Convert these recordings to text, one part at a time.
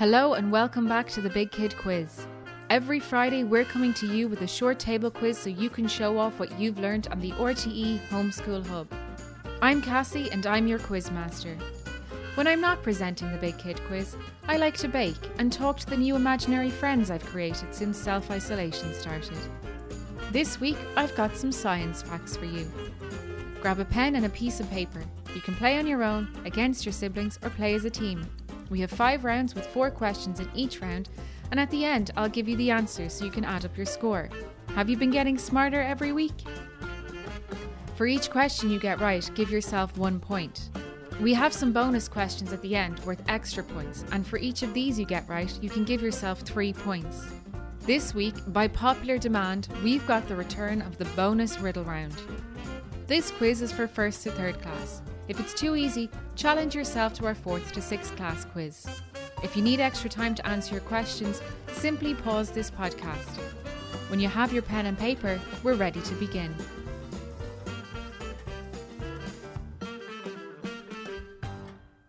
Hello and welcome back to the Big Kid Quiz. Every Friday, we're coming to you with a short table quiz so you can show off what you've learned on the RTE Homeschool Hub. I'm Cassie and I'm your quiz master. When I'm not presenting the Big Kid Quiz, I like to bake and talk to the new imaginary friends I've created since self isolation started. This week, I've got some science facts for you. Grab a pen and a piece of paper. You can play on your own, against your siblings, or play as a team. We have five rounds with four questions in each round, and at the end, I'll give you the answers so you can add up your score. Have you been getting smarter every week? For each question you get right, give yourself one point. We have some bonus questions at the end worth extra points, and for each of these you get right, you can give yourself three points. This week, by popular demand, we've got the return of the bonus riddle round. This quiz is for first to third class. If it's too easy, challenge yourself to our fourth to sixth class quiz. If you need extra time to answer your questions, simply pause this podcast. When you have your pen and paper, we're ready to begin.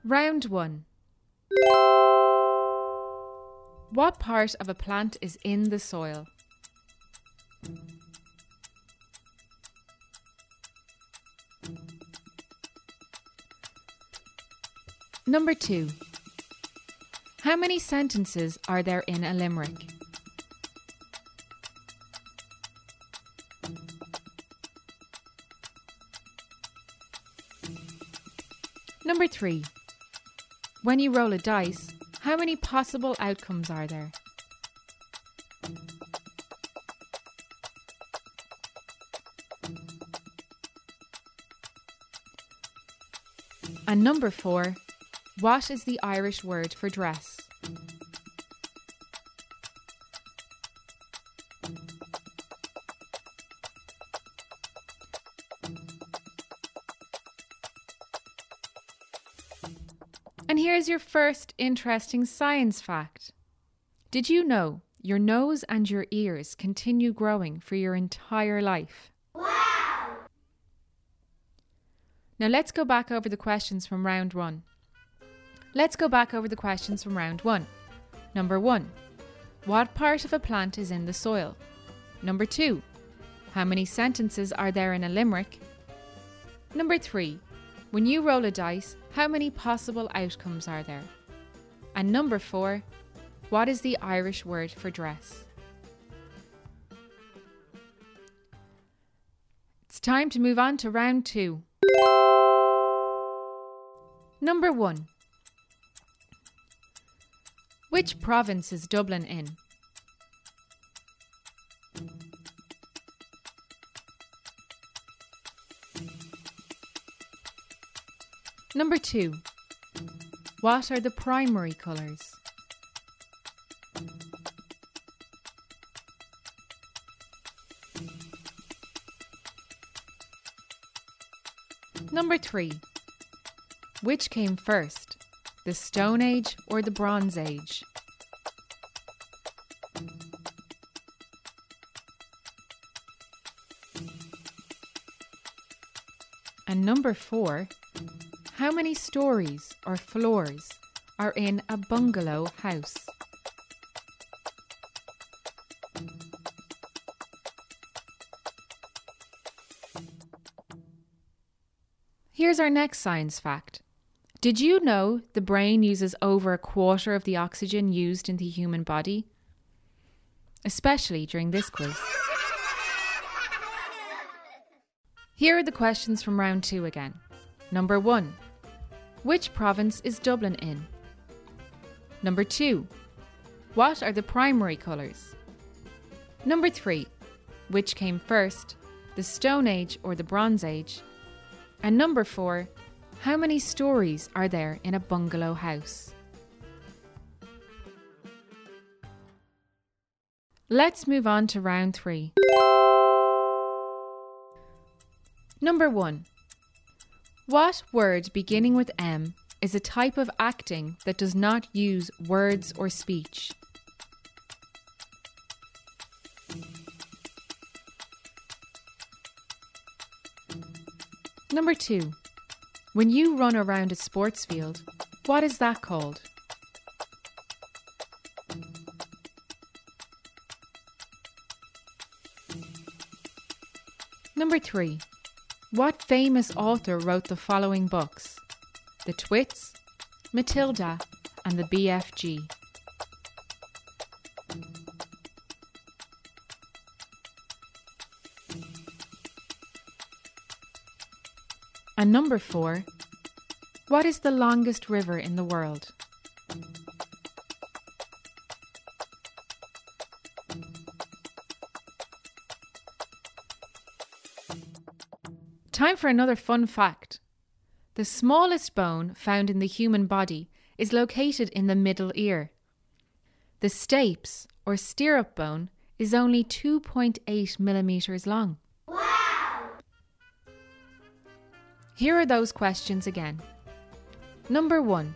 Round 1 What part of a plant is in the soil? Number 2 How many sentences are there in a limerick? Number 3 When you roll a dice, how many possible outcomes are there? And number four, what is the Irish word for dress? And here's your first interesting science fact. Did you know your nose and your ears continue growing for your entire life? Wow! Now let's go back over the questions from round one. Let's go back over the questions from round one. Number one What part of a plant is in the soil? Number two How many sentences are there in a limerick? Number three When you roll a dice, how many possible outcomes are there? And number four, what is the Irish word for dress? It's time to move on to round two. Number one. Which province is Dublin in? Number two. What are the primary colours? Number three. Which came first, the Stone Age or the Bronze Age? And number four. How many stories or floors are in a bungalow house? Here's our next science fact. Did you know the brain uses over a quarter of the oxygen used in the human body? Especially during this quiz. Here are the questions from round two again. Number one Which province is Dublin in? Number two What are the primary colours? Number three Which came first, the Stone Age or the Bronze Age? And number four, how many stories are there in a bungalow house? Let's move on to round three. Number 1. What word beginning with M is a type of acting that does not use words or speech? Number 2. When you run around a sports field, what is that called? Number 3. What famous author wrote the following books? The Twits, Matilda, and the BFG. And number four. What is the longest river in the world? Time for another fun fact. The smallest bone found in the human body is located in the middle ear. The stapes, or stirrup bone, is only 2.8 millimeters long. Wow! Here are those questions again. Number one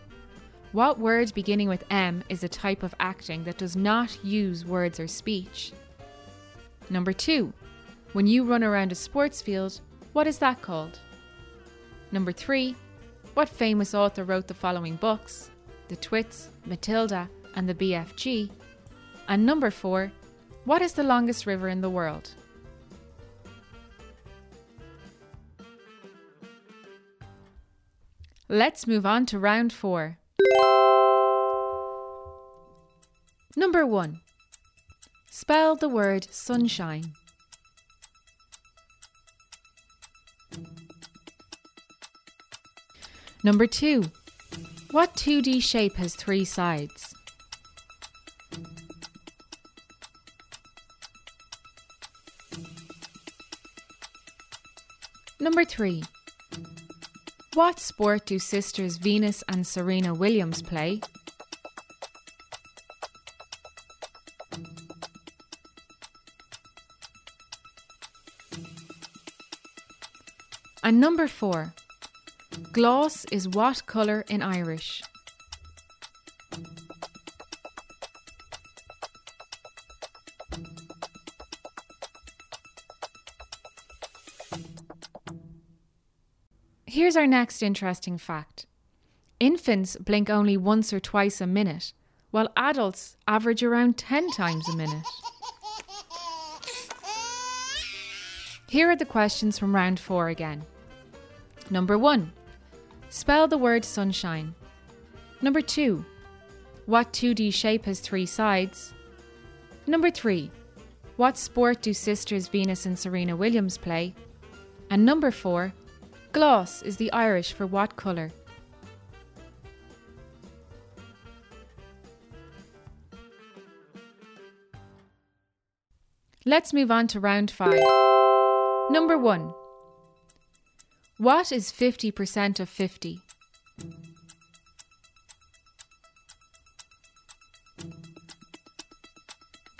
What word beginning with M is a type of acting that does not use words or speech? Number two When you run around a sports field, what is that called? Number three, what famous author wrote the following books? The Twits, Matilda, and the BFG? And number four, what is the longest river in the world? Let's move on to round four. Number one, spell the word sunshine. Number two, what 2D shape has three sides? Number three, what sport do sisters Venus and Serena Williams play? And number four, Glas is what colour in Irish? Here's our next interesting fact. Infants blink only once or twice a minute, while adults average around 10 times a minute. Here are the questions from round four again. Number one Spell the word sunshine. Number two, what 2D shape has three sides? Number three, what sport do sisters Venus and Serena Williams play? And number four, glas is the Irish for what colour? Let's move on to round five. Number one, what is 50% of 50?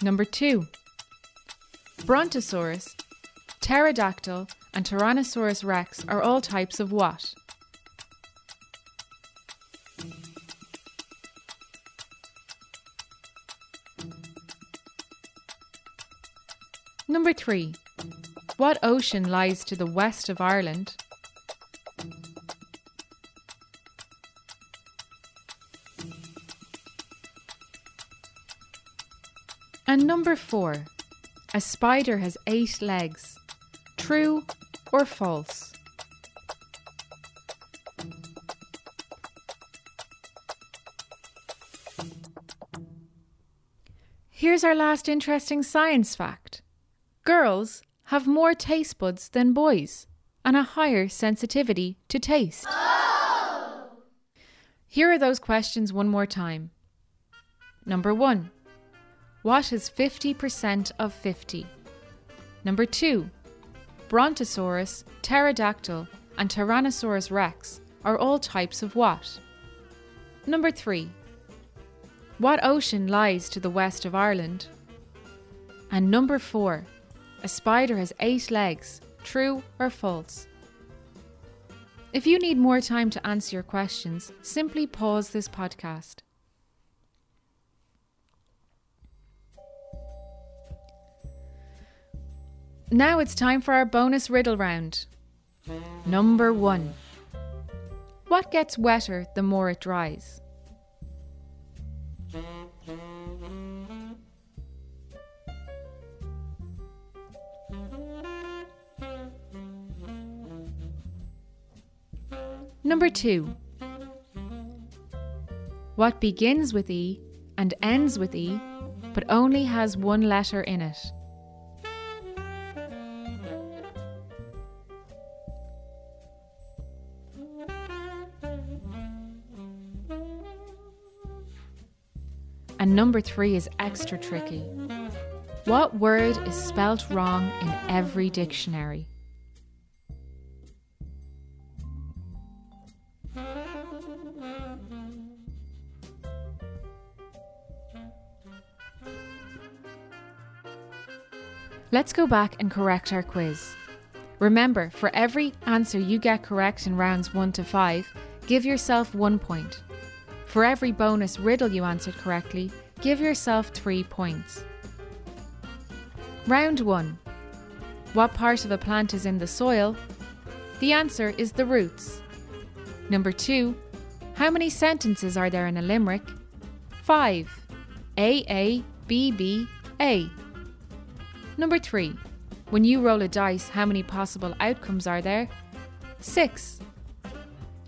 Number 2. Brontosaurus, pterodactyl, and Tyrannosaurus rex are all types of what? Number 3. What ocean lies to the west of Ireland? And number four, a spider has eight legs. True or false? Here's our last interesting science fact girls have more taste buds than boys and a higher sensitivity to taste. Here are those questions one more time. Number one what is 50% of 50? Number 2. Brontosaurus, pterodactyl, and Tyrannosaurus rex are all types of what? Number 3. What ocean lies to the west of Ireland? And number 4. A spider has eight legs. True or false? If you need more time to answer your questions, simply pause this podcast. Now it's time for our bonus riddle round. Number one. What gets wetter the more it dries? Number two. What begins with E and ends with E but only has one letter in it? Number three is extra tricky. What word is spelt wrong in every dictionary? Let's go back and correct our quiz. Remember, for every answer you get correct in rounds 1 to 5, give yourself 1 point. For every bonus riddle you answered correctly, give yourself 3 points. Round 1. What part of a plant is in the soil? The answer is the roots. Number 2. How many sentences are there in a limerick? 5. A A B B A. Number 3. When you roll a dice, how many possible outcomes are there? 6.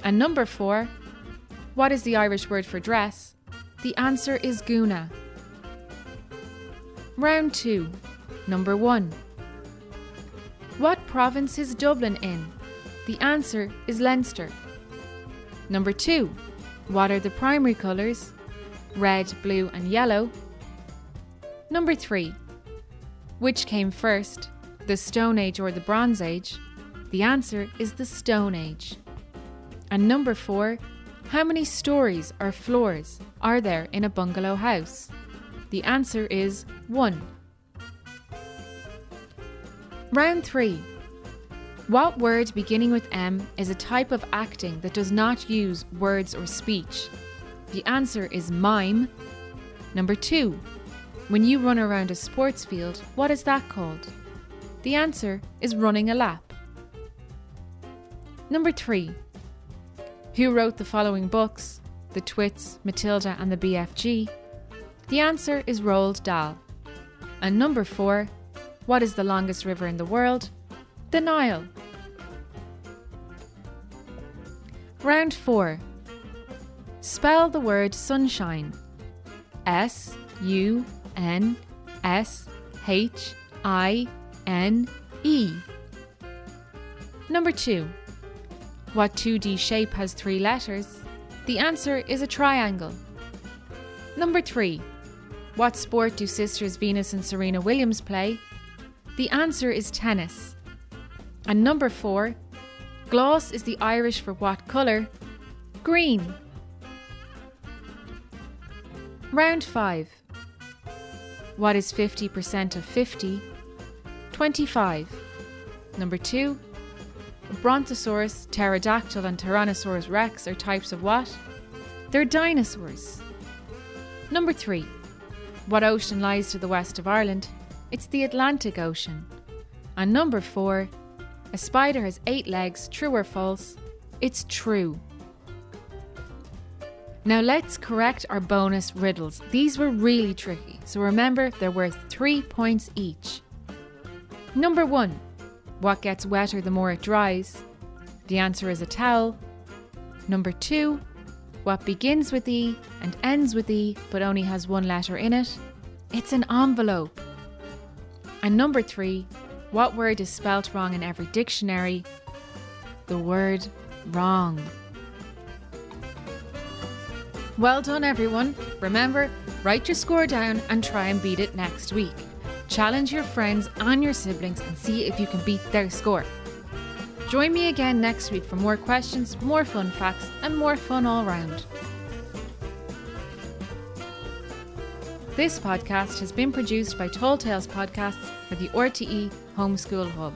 And number 4. What is the Irish word for dress? The answer is guna. Round 2. Number 1. What province is Dublin in? The answer is Leinster. Number 2. What are the primary colours? Red, blue, and yellow. Number 3. Which came first, the Stone Age or the Bronze Age? The answer is the Stone Age. And number 4. How many stories or floors are there in a bungalow house? The answer is 1. Round 3. What word beginning with M is a type of acting that does not use words or speech? The answer is mime. Number 2. When you run around a sports field, what is that called? The answer is running a lap. Number 3. Who wrote the following books? The Twits, Matilda, and the BFG? The answer is Roald Dahl. And number 4. What is the longest river in the world? The Nile. Round 4. Spell the word sunshine. S U N S H I N E. Number 2. What 2D shape has three letters? The answer is a triangle. Number 3. What sport do sisters Venus and Serena Williams play? The answer is tennis. And number four, glas is the Irish for what colour? Green. Round five. What is 50% of 50? 25. Number two, Brontosaurus, Pterodactyl, and Tyrannosaurus rex are types of what? They're dinosaurs. Number three, what ocean lies to the west of Ireland? It's the Atlantic Ocean. And number four, a spider has eight legs, true or false? It's true. Now let's correct our bonus riddles. These were really tricky, so remember they're worth three points each. Number one, what gets wetter the more it dries? The answer is a towel. Number two, what begins with E and ends with E but only has one letter in it? It's an envelope. And number three, what word is spelt wrong in every dictionary? The word wrong. Well done, everyone. Remember, write your score down and try and beat it next week. Challenge your friends and your siblings and see if you can beat their score. Join me again next week for more questions, more fun facts, and more fun all round. This podcast has been produced by Tall Tales Podcasts for the RTE Homeschool Hub.